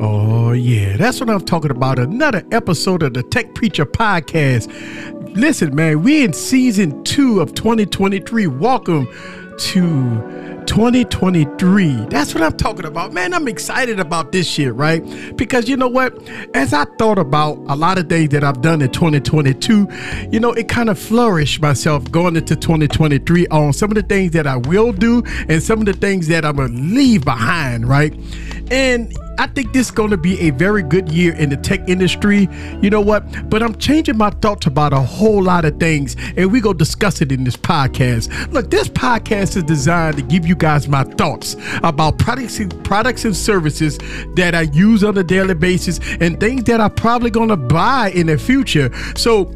Oh, yeah, that's what I'm talking about. Another episode of the Tech Preacher Podcast. Listen, man, we in season two of 2023. Welcome to 2023. That's what I'm talking about. Man, I'm excited about this shit, right? Because you know what? As I thought about a lot of things that I've done in 2022, you know, it kind of flourished myself going into 2023 on some of the things that I will do and some of the things that I'm going to leave behind, right? And I think this is going to be a very good year in the tech industry. You know what? But I'm changing my thoughts about a whole lot of things, and we go discuss it in this podcast. Look, this podcast is designed to give you guys my thoughts about products and products and services that I use on a daily basis and things that I'm probably going to buy in the future. So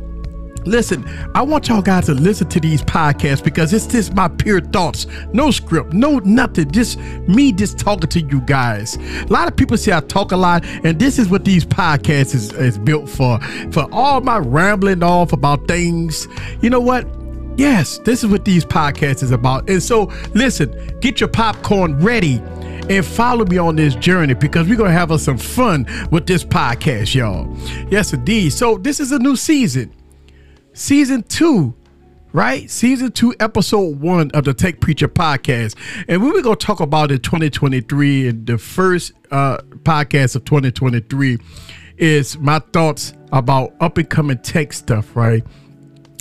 Listen, I want y'all guys to listen to these podcasts because it's just my pure thoughts. No script, no nothing. Just me just talking to you guys. A lot of people say I talk a lot, and this is what these podcasts is, is built for. For all my rambling off about things. You know what? Yes, this is what these podcasts is about. And so, listen, get your popcorn ready and follow me on this journey because we're going to have us some fun with this podcast, y'all. Yes, indeed. So, this is a new season season two, right? Season two, episode one of the Tech Preacher podcast. And we were going to talk about in 2023 and the first uh, podcast of 2023 is my thoughts about up and coming tech stuff, right?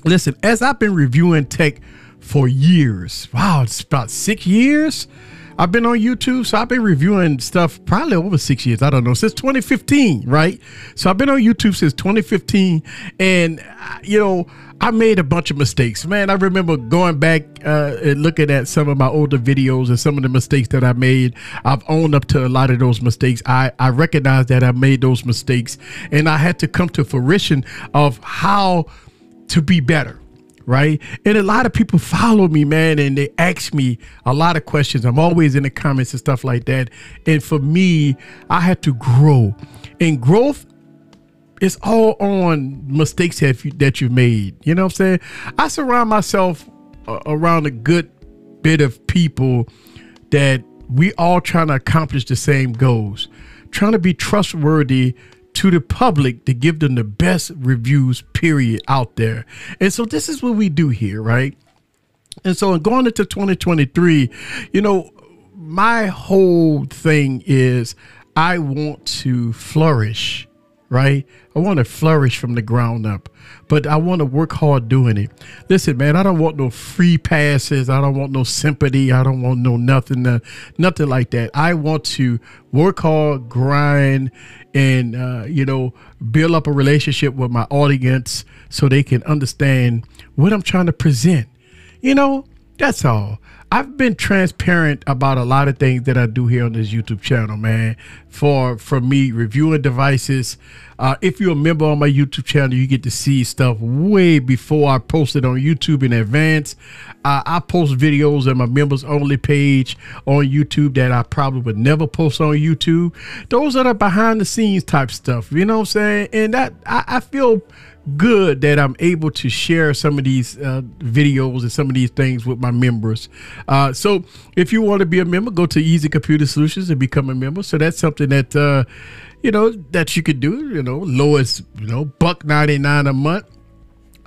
Listen, as I've been reviewing tech for years, wow, it's about six years I've been on YouTube, so I've been reviewing stuff probably over six years. I don't know since 2015, right? So I've been on YouTube since 2015, and uh, you know I made a bunch of mistakes. Man, I remember going back uh, and looking at some of my older videos and some of the mistakes that I made. I've owned up to a lot of those mistakes. I I recognize that I made those mistakes, and I had to come to fruition of how to be better right? And a lot of people follow me, man, and they ask me a lot of questions. I'm always in the comments and stuff like that. And for me, I had to grow. And growth is all on mistakes that, you, that you've made. You know what I'm saying? I surround myself uh, around a good bit of people that we all trying to accomplish the same goals, trying to be trustworthy to the public to give them the best reviews, period, out there. And so this is what we do here, right? And so in going into 2023, you know, my whole thing is I want to flourish, right? I want to flourish from the ground up but I want to work hard doing it. Listen, man, I don't want no free passes. I don't want no sympathy. I don't want no nothing, uh, nothing like that. I want to work hard, grind, and uh, you know, build up a relationship with my audience so they can understand what I'm trying to present. You know, that's all. I've been transparent about a lot of things that I do here on this YouTube channel, man. For for me reviewing devices. Uh, if you're a member on my YouTube channel, you get to see stuff way before I post it on YouTube in advance. Uh, I post videos on my members only page on YouTube that I probably would never post on YouTube. Those are the behind the scenes type stuff. You know what I'm saying? And that I, I feel good that I'm able to share some of these uh, videos and some of these things with my members. Uh, so if you want to be a member, go to Eazy Computer Solutions and become a member. So that's something that uh, you know that you could do. You know, lowest you know buck ninety nine a month.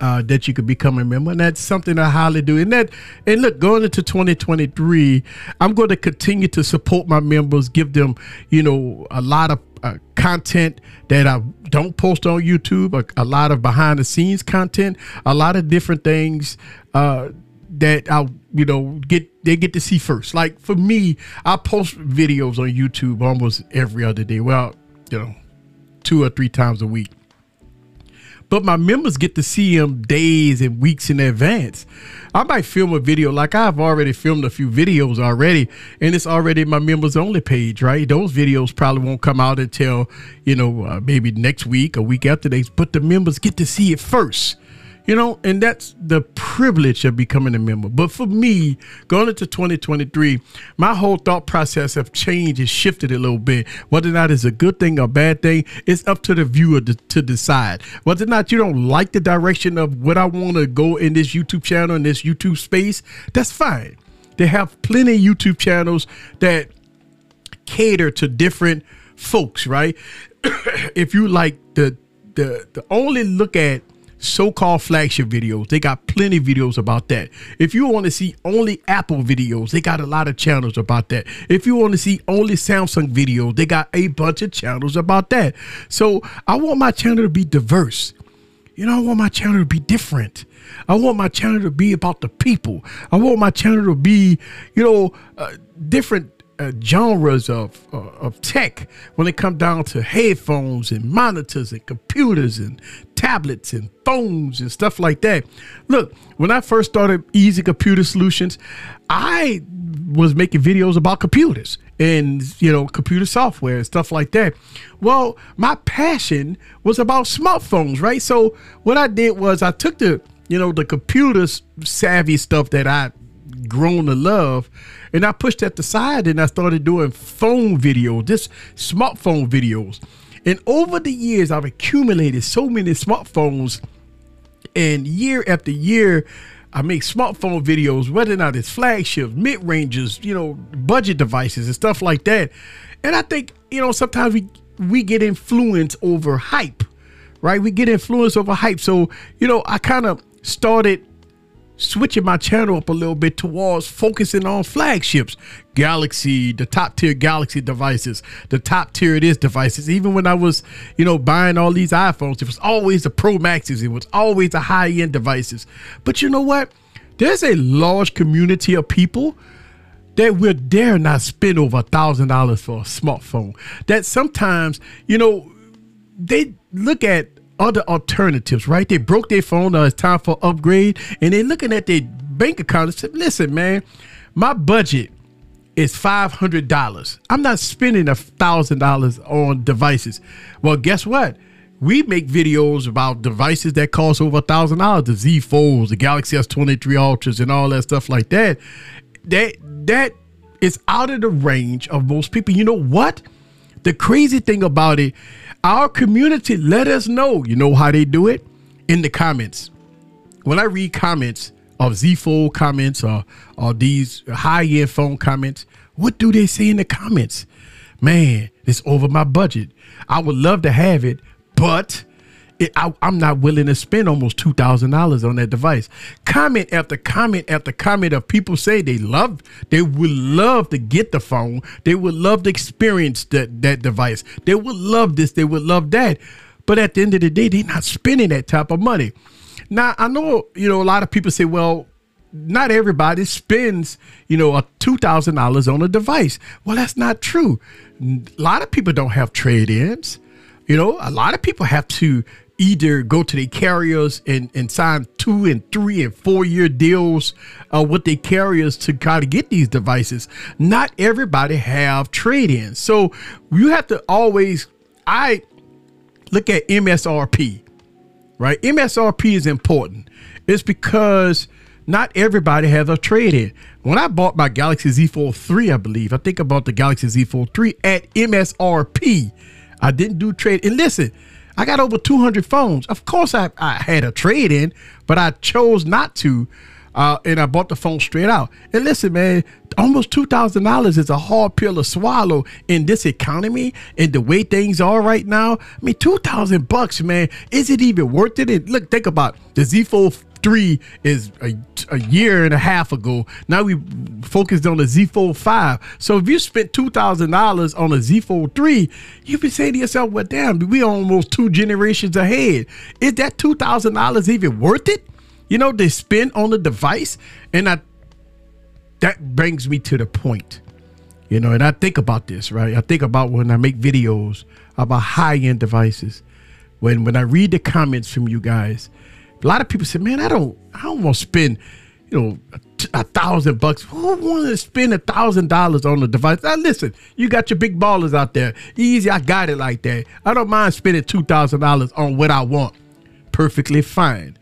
Uh, that you could become a member, and that's something I highly do. And that, and look, going into 2023, I'm going to continue to support my members, give them, you know, a lot of uh, content that I don't post on YouTube, a, a, lot of behind the scenes content, a lot of different things uh, that I, you know, get they get to see first. Like for me, I post videos on YouTube almost every other day. Well, you know, two or three times a week but my members get to see them days and weeks in advance. I might film a video like I've already filmed a few videos already, and it's already my members only page, right? Those videos probably won't come out until, you know, uh, maybe next week or week after next, but the members get to see it first you know, and that's the privilege of becoming a member. But for me, going into 2023, my whole thought process have changed and shifted a little bit. Whether or not it's a good thing or bad thing, it's up to the viewer to, to decide. Whether or not you don't like the direction of what I want to go in this YouTube channel, in this YouTube space, that's fine. They have plenty of YouTube channels that cater to different folks, right? if you like the the the only look at so-called flagship videos. They got plenty videos about that. If you want to see only Apple videos, they got a lot of channels about that. If you want to see only Samsung videos, they got a bunch of channels about that. So I want my channel to be diverse. You know, I want my channel to be different. I want my channel to be about the people. I want my channel to be, you know, uh, different uh, genres of uh, of tech when it comes down to headphones and monitors and computers and tablets and phones and stuff like that. Look, when I first started Eazy Computer Solutions, I was making videos about computers and you know computer software and stuff like that. Well, my passion was about smartphones, right? So what I did was I took the you know the computer savvy stuff that I grown to love and I pushed that aside and I started doing phone videos, just smartphone videos. And over the years, I've accumulated so many smartphones. And year after year, I make smartphone videos, whether or not it's flagship, mid ranges, you know, budget devices and stuff like that. And I think, you know, sometimes we we get influence over hype, right? We get influence over hype. So, you know, I kind of started switching my channel up a little bit towards focusing on flagships, Galaxy, the top tier Galaxy devices, the top tier it is devices. Even when I was, you know, buying all these iPhones, it was always the Pro Maxes, it was always the high end devices. But you know what? There's a large community of people that will dare not spend over a thousand dollars for a smartphone. That sometimes, you know, they look at other alternatives, right? They broke their phone. Uh, it's time for upgrade, and they're looking at their bank account and said, "Listen, man, my budget is five hundred dollars. I'm not spending a thousand dollars on devices." Well, guess what? We make videos about devices that cost over a thousand dollars, the Z Folds, the Galaxy S23 Ultras, and all that stuff like that. That that is out of the range of most people. You know what? The crazy thing about it our community let us know. You know how they do it? In the comments. When I read comments of Z Fold comments or, or these high end phone comments, what do they say in the comments? Man, it's over my budget. I would love to have it, but it, I, am not willing to spend almost two thousand dollars on that device. Comment after comment after comment of people say they love, they would love to get the phone, they would love to experience that that device, they would love this, they would love that, but at the end of the day, they're not spending that type of money. Now I know you know a lot of people say, well, not everybody spends, you know, a two thousand dollars on a device. Well, that's not true. A lot of people don't have trade-ins. You know, a lot of people have to either go to the carriers and, and sign two and three and four year deals uh, with the carriers to kind of get these devices. Not everybody have trade-ins. So you have to always, I look at MSRP, right? MSRP is important. It's because not everybody has a trade-in. When I bought my Galaxy Z Fold 3, I believe, I think about the Galaxy Z Fold 3 at MSRP. I didn't do trade. And listen, I got over 200 phones. Of course, I, I had a trade in, but I chose not to. Uh, and I bought the phone straight out. And listen, man, almost two thousand dollars is a hard pill to swallow in this economy and the way things are right now. I mean, two thousand bucks, man, is it even worth it? And look, think about the Z Fold 3 is a, a year and a half ago. Now we focused on the Z Fold 5. So if you spent $2,000 on a Z Fold 3, you'd be saying to yourself, well, damn, we almost two generations ahead. Is that $2,000 even worth it? You know, they spend on the device. And I, that brings me to the point, you know, and I think about this, right? I think about when I make videos about high end devices. When, when I read the comments from you guys, a lot of people say, man, I don't, I don't want to spend, you know, a, thousand bucks. Who want to spend a thousand dollars on a device? Now listen, you got your big ballers out there. Easy, I got it like that. I don't mind spending two thousand dollars on what I want. Perfectly fine.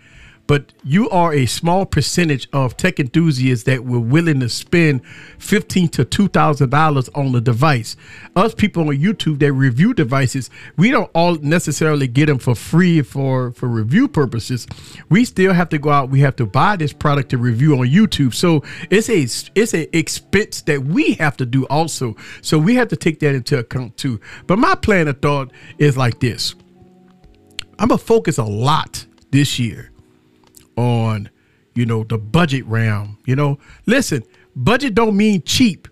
But you are a small percentage of tech enthusiasts that were willing to spend fifteen to two thousand dollars on the device. Us people on YouTube that review devices, we don't all necessarily get them for free for for review purposes. We still have to go out. We have to buy this product to review on YouTube. So it's a it's a expense that we have to do also. So we have to take that into account too. But my plan of thought is like this. I'm gonna focus a lot this year on, you know, the budget realm. You know, listen, budget don't mean cheap.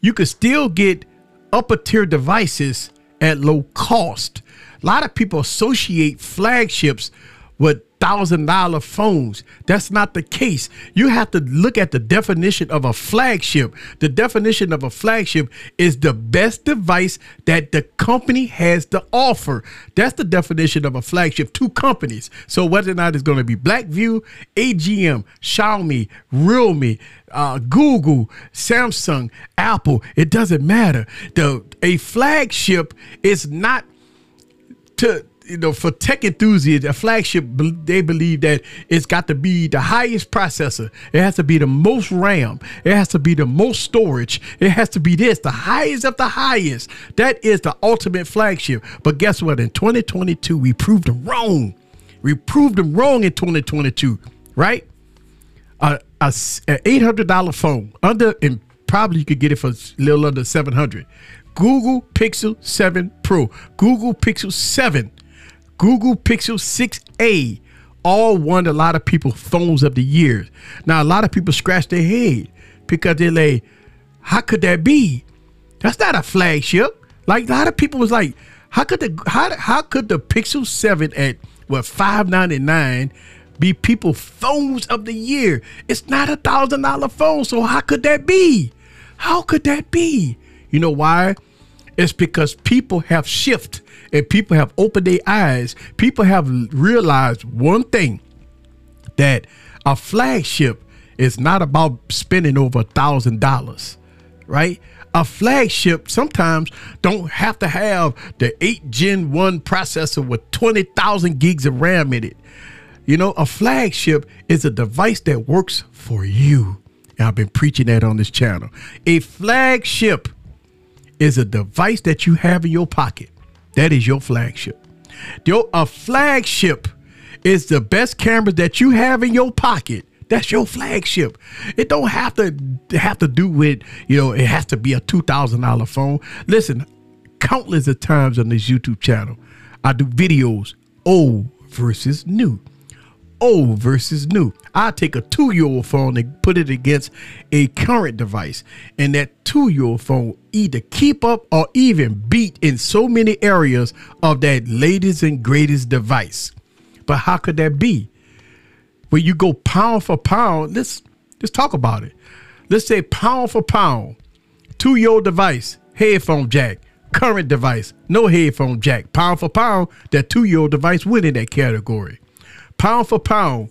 You could still get upper tier devices at low cost. A lot of people associate flagships with thousand dollar phones. That's not the case. You have to look at the definition of a flagship. The definition of a flagship is the best device that the company has to offer. That's the definition of a flagship. Two companies. So whether or not it's going to be Blackview, AGM, Xiaomi, Realme, uh, Google, Samsung, Apple, it doesn't matter. The a flagship is not to you know, for tech enthusiasts, a flagship, they believe that it's got to be the highest processor. It has to be the most RAM. It has to be the most storage. It has to be this, the highest of the highest. That is the ultimate flagship. But guess what? In 2022, we proved them wrong. We proved them wrong in 2022, right? A, a, a $800 phone under, and probably you could get it for a little under 700. Google Pixel 7 Pro, Google Pixel 7 Google Pixel 6a all won a lot of people phones of the year. Now a lot of people scratch their head because they're like, how could that be? That's not a flagship. Like a lot of people was like, how could the how how could the Pixel 7 at what 599 be people phones of the year? It's not a thousand dollar phone, so how could that be? How could that be? You know why? It's because people have shifted and people have opened their eyes. People have realized one thing that a flagship is not about spending over a thousand dollars, right? A flagship sometimes don't have to have the 8 Gen 1 processor with 20,000 gigs of RAM in it. You know, a flagship is a device that works for you. And I've been preaching that on this channel. A flagship is a device that you have in your pocket that is your flagship. Your, a flagship is the best camera that you have in your pocket. That's your flagship. It don't have to have to do with, you know, it has to be a $2,000 phone. Listen, countless of times on this YouTube channel, I do videos old versus new old versus new. I take a two year old phone and put it against a current device, and that two year old phone either keep up or even beat in so many areas of that latest and greatest device. But how could that be? When you go pound for pound, let's let's talk about it. Let's say pound for pound, two year old device, headphone jack, current device, no headphone jack. Pound for pound, that two year old device win in that category pound for pound,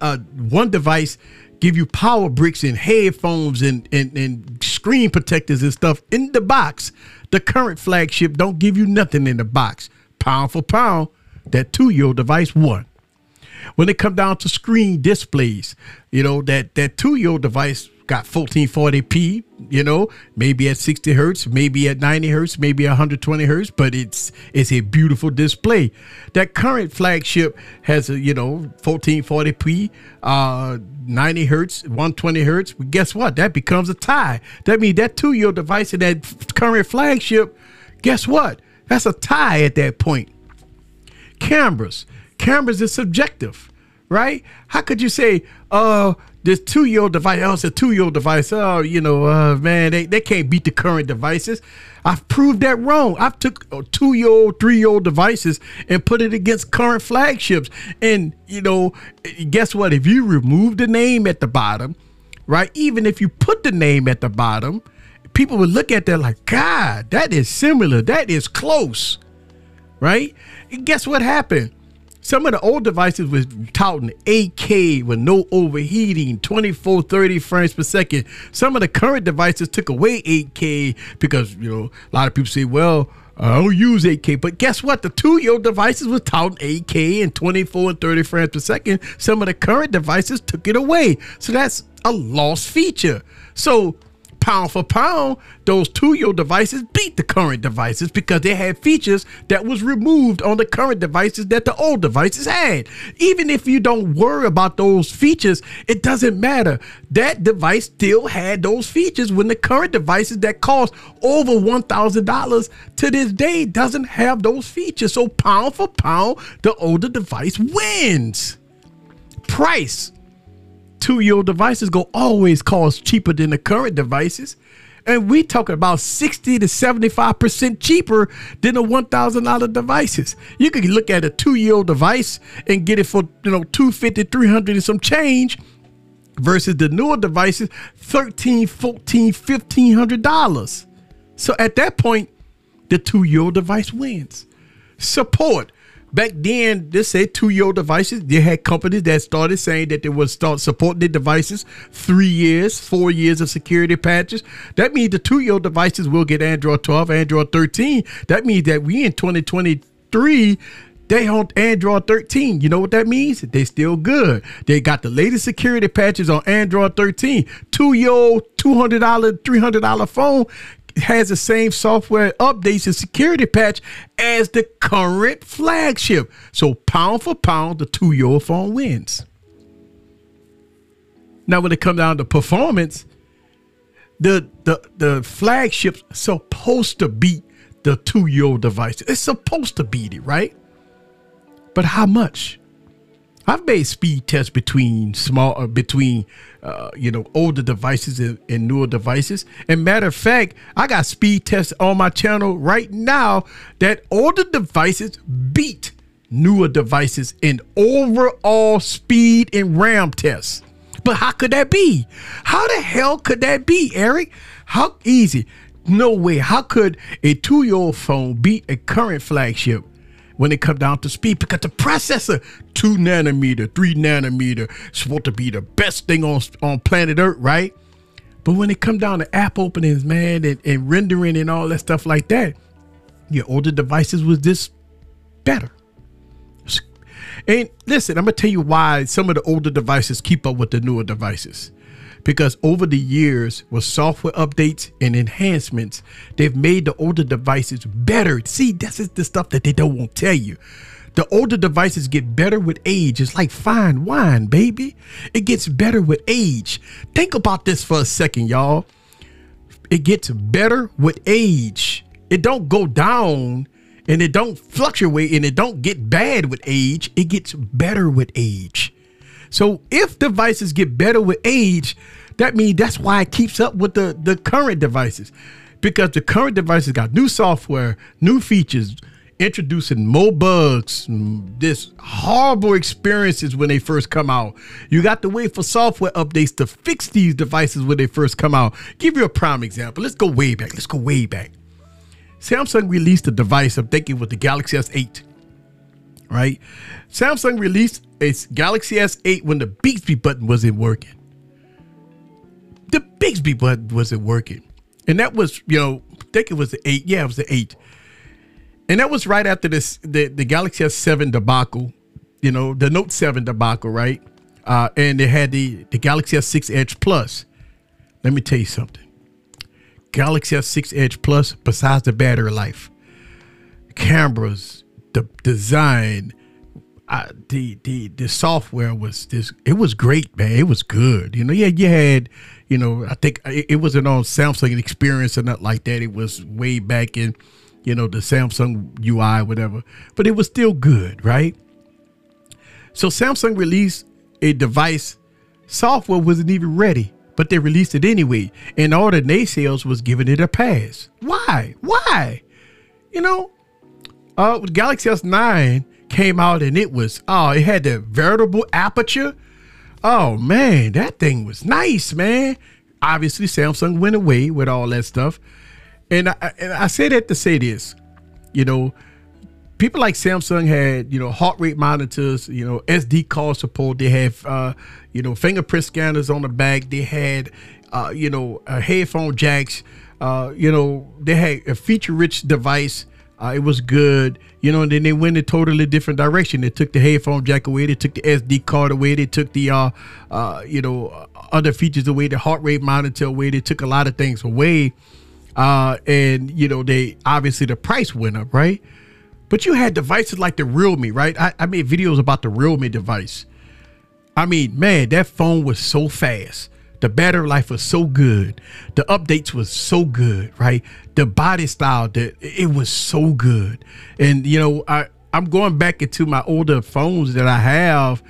uh, one device give you power bricks and headphones and, and, and screen protectors and stuff in the box. The current flagship don't give you nothing in the box. Pound for pound, that two-year-old device won. When it come down to screen displays, you know, that, that two-year-old device got 1440p, you know, maybe at 60 hertz, maybe at 90 hertz, maybe 120 hertz, but it's it's a beautiful display. That current flagship has a, you know, 1440p, uh 90 hertz, 120 hertz. But guess what? That becomes a tie. That means that two-year device and that current flagship, guess what? That's a tie at that point. Cameras. Cameras is subjective, right? How could you say, uh, this two year old device, oh, it's a two year old device. Oh, you know, uh, man, they, they can't beat the current devices. I've proved that wrong. I've took two year old, three year old devices and put it against current flagships. And, you know, guess what? If you remove the name at the bottom, right, even if you put the name at the bottom, people would look at that like, God, that is similar. That is close, right? And guess what happened? Some of the old devices was touting 8K with no overheating, 24, 30 frames per second. Some of the current devices took away 8K because, you know, a lot of people say, well, I don't use 8K, but guess what? The two-year devices was touting 8K and 24 and 30 frames per second. Some of the current devices took it away. So that's a lost feature. So pound for pound, those two-year devices beat the current devices because they had features that was removed on the current devices that the old devices had. Even if you don't worry about those features, it doesn't matter. That device still had those features when the current devices that cost over $1,000 to this day doesn't have those features. So pound for pound, the older device wins. Price two-year-old devices go always cost cheaper than the current devices. And we talking about 60 to 75% cheaper than the $1,000 devices. You can look at a two-year-old device and get it for, you know, 250, 300 and some change versus the newer devices, 13, 14, $1,500. So at that point, the two-year-old device wins. Support back then, this said two-year-old devices. They had companies that started saying that they would start supporting their devices three years, four years of security patches. That means the two-year-old devices will get Android 12, Android 13. That means that we in 2023 they on Android 13. You know what that means? They still good. They got the latest security patches on Android 13. Two year old, $200, $300 phone has the same software updates and security patch as the current flagship. So pound for pound, the two-year-old phone wins. Now, when it comes down to performance, the the the flagship's supposed to beat the two-year-old device. It's supposed to beat it, right? But how much? I've made speed tests between small, uh, between uh, you know older devices and, and, newer devices. And matter of fact, I got speed tests on my channel right now that older devices beat newer devices in overall speed and RAM tests. But how could that be? How the hell could that be, Eric? How easy? No way. How could a two-year-old phone beat a current flagship? When it comes down to speed because the processor, two nanometer, three nanometer, supposed to be the best thing on on planet Earth, right? But when it come down to app openings, man, and, and rendering and all that stuff like that, your older devices was this better. And listen, I'm gonna tell you why some of the older devices keep up with the newer devices because over the years with software updates and enhancements they've made the older devices better. See this is the stuff that they don't want to tell you. The older devices get better with age. It's like fine wine baby. It gets better with age. Think about this for a second y'all. It gets better with age. It don't go down and it don't fluctuate and it don't get bad with age. It gets better with age so if devices get better with age, that means that's why it keeps up with the, the current devices. Because the current devices got new software, new features, introducing more bugs, this horrible experiences when they first come out. You got to wait for software updates to fix these devices when they first come out. Give you a prime example. Let's go way back. Let's go way back. Samsung released a device, I'm thinking with the Galaxy S8 right? Samsung released a Galaxy S8 when the Bixby button wasn't working. The Bixby button wasn't working. And that was, you know, I think it was the 8. Yeah, it was the 8. And that was right after this the, the Galaxy S7 debacle, you know, the Note 7 debacle, right? Uh, and they had the, the Galaxy S6 Edge Plus. Let me tell you something. Galaxy S6 Edge Plus, besides the battery life, cameras, the design, uh, the the the software was this. It was great, man. It was good. You know, yeah, you had, you know, I think it, it wasn't on Samsung experience or not like that. It was way back in, you know, the Samsung UI, whatever. But it was still good, right? So Samsung released a device. Software wasn't even ready, but they released it anyway. And all the naysayers was giving it a pass. Why? Why? You know, uh, Galaxy S9 came out and it was, oh, it had the variable aperture. Oh man, that thing was nice, man. Obviously, Samsung went away with all that stuff. And I, and I say that to say this, you know, people like Samsung had, you know, heart rate monitors, you know, SD card support. They have, uh, you know, fingerprint scanners on the back. They had, uh, you know, uh, headphone jacks. Uh, you know, they had a feature-rich device Uh, it was good, you know. And then they went a totally different direction. They took the headphone jack away. They took the SD card away. They took the, uh, uh, you know, other features away. The heart rate monitor away. They took a lot of things away. Uh, and you know, they obviously the price went up, right? But you had devices like the Realme, right? I, I made videos about the Realme device. I mean, man, that phone was so fast. The battery life was so good. The updates was so good, right? The body style, that it was so good. And you know, I I'm going back into my older phones that I have,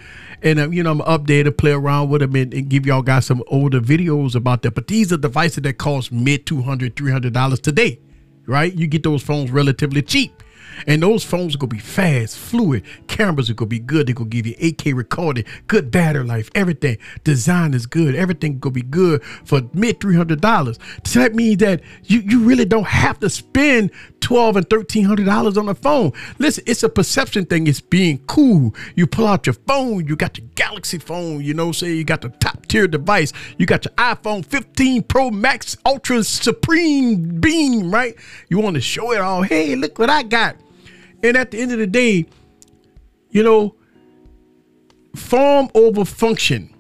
and um, you know, I'm updated, play around with them, and, and, give y'all guys some older videos about that. But these are devices that cost mid 200 300 dollars today, right? You get those phones relatively cheap. And those phones are gonna be fast, fluid. Cameras are gonna be good. They're gonna give you 8K recording, good battery life, everything. Design is good. Everything gonna be good for mid $300. So that means that you, you really don't have to spend 12 and $1,300 on a phone. Listen, it's a perception thing. It's being cool. You pull out your phone, you got your Galaxy phone, you know, say you got the top tier device. You got your iPhone 15 Pro Max Ultra Supreme Beam, right? You want to show it all. Hey, look what I got. And at the end of the day, you know, form over function.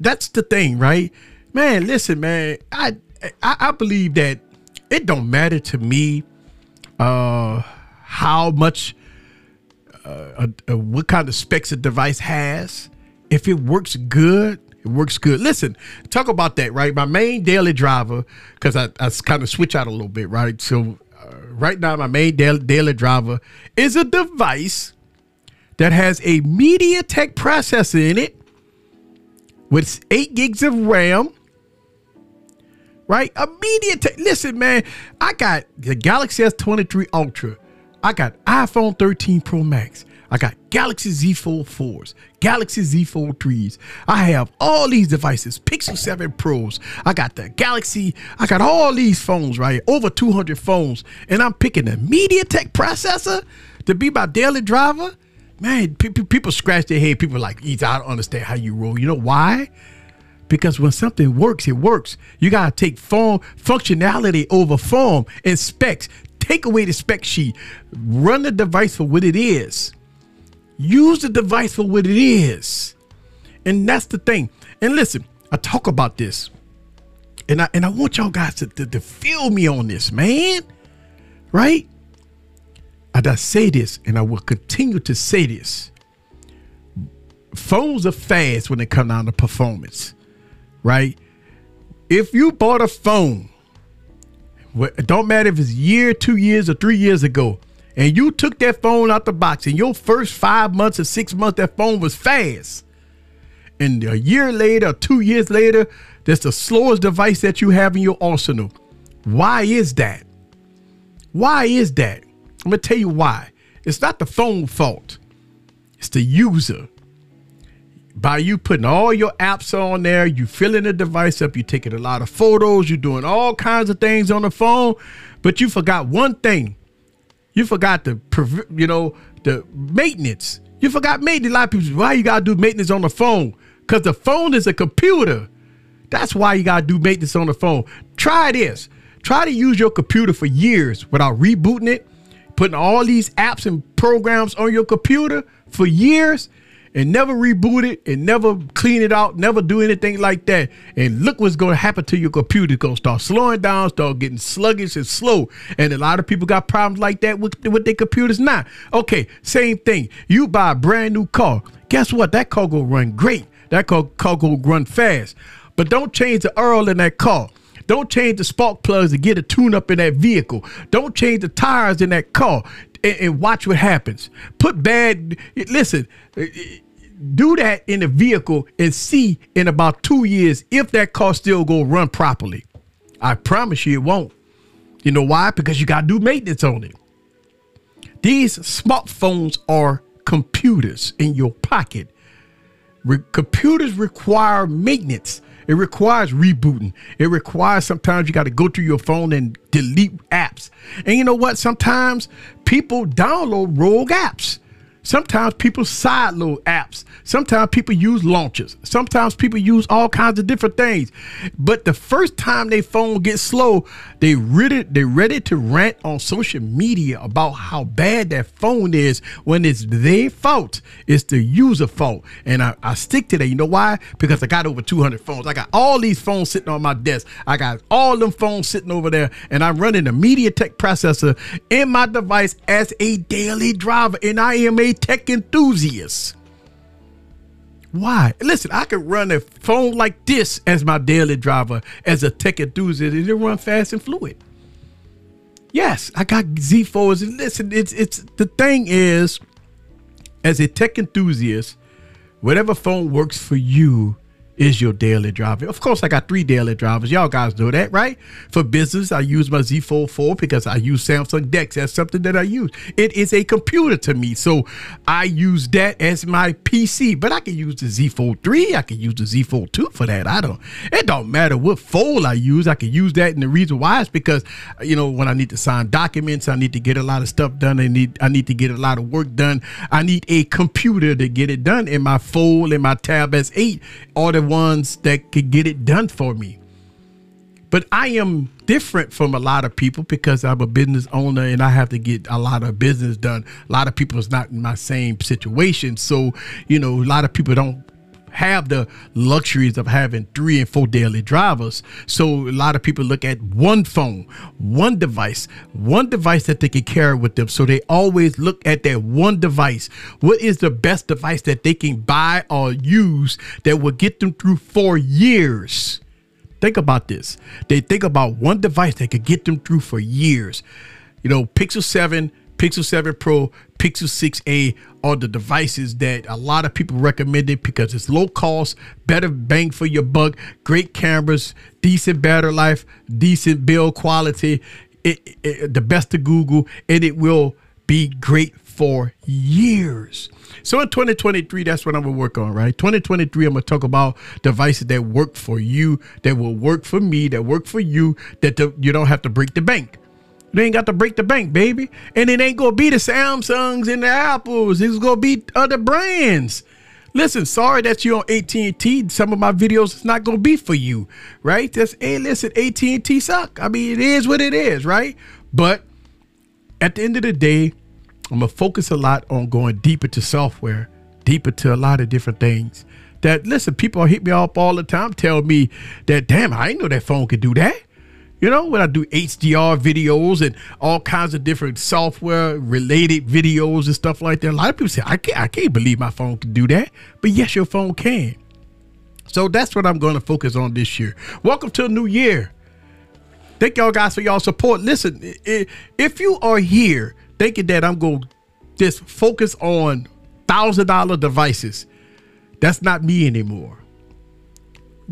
That's the thing, right? Man, listen, man, I I, I believe that it don't matter to me uh how much uh, what kind of specs a device has. If it works good, it works good. Listen, talk about that, right? My main daily driver, because I, I kind of switch out a little bit, right? So right now, my main daily, daily driver is a device that has a MediaTek processor in it with eight gigs of RAM. Right? A MediaTek. Listen, man, I got the Galaxy S23 Ultra. I got iPhone 13 Pro Max. I got Galaxy Z Fold 4s, Galaxy Z Fold 3s. I have all these devices, Pixel 7 Pros. I got the Galaxy. I got all these phones, right? Over 200 phones. And I'm picking the MediaTek processor to be my daily driver. Man, people scratch their head. People like, I don't understand how you roll. You know why? because when something works, it works. You gotta take form functionality over form and specs. Take away the spec sheet. Run the device for what it is. Use the device for what it is. And that's the thing. And listen, I talk about this. And I and I want y'all guys to, to, to feel me on this, man. Right? And I say this, and I will continue to say this. Phones are fast when they come down to performance. Right? If you bought a phone, it don't matter if it's year, two years, or three years ago, and you took that phone out the box in your first five months or six months, that phone was fast. And a year later, two years later, that's the slowest device that you have in your arsenal. Why is that? Why is that? I'm gonna tell you why. It's not the phone fault. It's the user. By you putting all your apps on there, you filling the device up, you taking a lot of photos, you're doing all kinds of things on the phone, but you forgot one thing you forgot the, you know, the maintenance. You forgot maintenance. A lot of people, why you gotta do maintenance on the phone? Cause the phone is a computer. That's why you gotta do maintenance on the phone. Try this. Try to use your computer for years without rebooting it, putting all these apps and programs on your computer for years and never reboot it and never clean it out, never do anything like that. And look what's going to happen to your computer. It's going to start slowing down, start getting sluggish and slow. And a lot of people got problems like that with, with their computers now. Okay, same thing. You buy a brand new car. Guess what? That car going to run great. That car, car going to run fast. But don't change the oil in that car. Don't change the spark plugs to get a tune up in that vehicle. Don't change the tires in that car and, and watch what happens. Put bad, listen, uh, do that in the vehicle and see in about two years if that car still go run properly. I promise you it won't. You know why? Because you got to do maintenance on it. These smartphones are computers in your pocket. Re- computers require maintenance. It requires rebooting. It requires sometimes you got to go through your phone and delete apps. And you know what? Sometimes people download rogue apps. Sometimes people sideload apps. Sometimes people use launchers. Sometimes people use all kinds of different things. But the first time their phone gets slow, they ready they ready to rant on social media about how bad that phone is when it's their fault. It's the user fault. And I, I stick to that. You know why? Because I got over 200 phones. I got all these phones sitting on my desk. I got all them phones sitting over there. And I'm running a MediaTek processor in my device as a daily driver. And I am a tech enthusiast. Why? Listen, I could run a phone like this as my daily driver as a tech enthusiast and it run fast and fluid. Yes, I got Z4s. And listen, it's it's the thing is, as a tech enthusiast, whatever phone works for you is your daily driver. Of course, I got three daily drivers. Y'all guys know that, right? For business, I use my Z Fold 4 because I use Samsung DeX. That's something that I use. It is a computer to me. So I use that as my PC. But I can use the Z Fold 3. I can use the Z Fold 2 for that. I don't, it don't matter what fold I use. I can use that. And the reason why is because, you know, when I need to sign documents, I need to get a lot of stuff done. I need, I need to get a lot of work done. I need a computer to get it done. And my Fold and my Tab S8 are the ones that could get it done for me. But I am different from a lot of people because I'm a business owner and I have to get a lot of business done. A lot of people is not in my same situation. So, you know, a lot of people don't have the luxuries of having three and four daily drivers. So a lot of people look at one phone, one device, one device that they can carry with them. So they always look at that one device. What is the best device that they can buy or use that will get them through four years? Think about this. They think about one device that could get them through for years. You know, Pixel 7 Pixel 7 Pro, Pixel 6a are the devices that a lot of people recommended because it's low cost, better bang for your buck, great cameras, decent battery life, decent build quality, it, it, the best of Google, and it will be great for years. So in 2023, that's what I'm gonna work on, right? 2023, I'm gonna talk about devices that work for you, that will work for me, that work for you, that the, you don't have to break the bank. They ain't got to break the bank, baby. And it ain't gonna be the Samsungs and the Apples. It's gonna be other brands. Listen, sorry that you're on AT&T. Some of my videos is not gonna be for you, right? That's hey, listen, AT&T suck. I mean, it is what it is, right? But at the end of the day, I'm gonna focus a lot on going deeper to software, deeper to a lot of different things. That listen, people hit me up all the time, tell me that damn, I didn't know that phone could do that. You know, when I do HDR videos and all kinds of different software related videos and stuff like that, a lot of people say, I can't, I can't believe my phone can do that. But yes, your phone can. So that's what I'm going to focus on this year. Welcome to a new year. Thank y'all guys for y'all support. Listen, if you are here thinking that I'm going to just focus on thousand dollar devices, that's not me anymore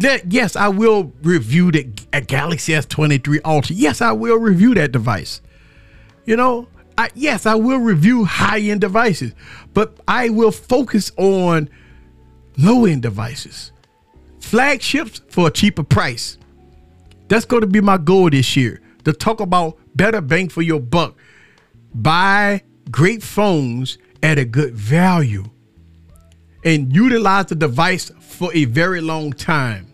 that yes, I will review the uh, Galaxy S23 Ultra. Yes, I will review that device. You know, I, yes, I will review high-end devices, but I will focus on low-end devices, flagships for a cheaper price. That's going to be my goal this year to talk about better bang for your buck. Buy great phones at a good value and utilize the device for a very long time,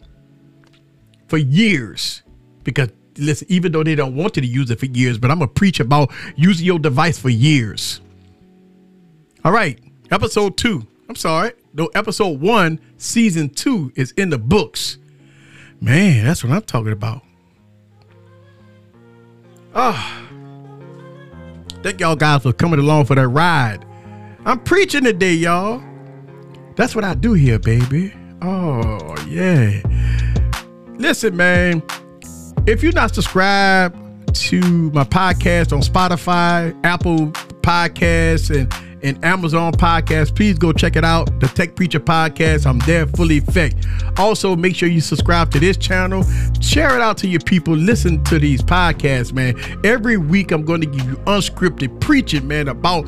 for years. Because listen, even though they don't want you to use it for years, but I'm gonna preach about using your device for years. All right, episode two. I'm sorry, no, episode one, season two is in the books. Man, that's what I'm talking about. Ah. Oh, thank y'all guys for coming along for that ride. I'm preaching today, y'all. That's what I do here, baby. Oh, yeah. Listen, man, if you're not subscribed to my podcast on Spotify, Apple Podcasts, and and Amazon Podcast. Please go check it out. The Tech Preacher Podcast. I'm there fully effect. Also, make sure you subscribe to this channel. Share it out to your people. Listen to these podcasts, man. Every week, I'm going to give you unscripted preaching, man, about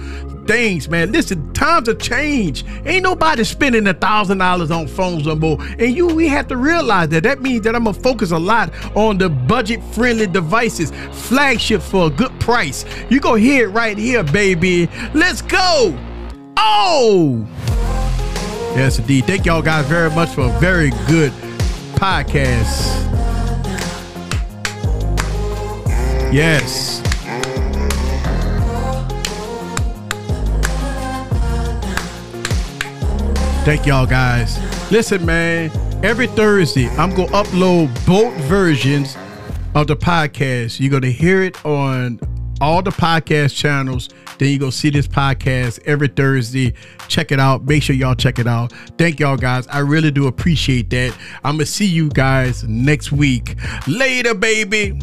things, man. Listen, times have changed. Ain't nobody spending a thousand dollars on phones no more. And you, we have to realize that. That means that I'm gonna focus a lot on the budget-friendly devices, flagship for a good price. You go hear it right here, baby. Let's go. Oh! Yes, indeed. Thank y'all guys very much for a very good podcast. Yes. Thank y'all guys. Listen, man, every Thursday I'm to upload both versions of the podcast. You're to hear it on all the podcast channels. Then you go see this podcast every Thursday. Check it out. Make sure y'all check it out. Thank y'all guys. I really do appreciate that. I'm gonna see you guys next week. Later, baby.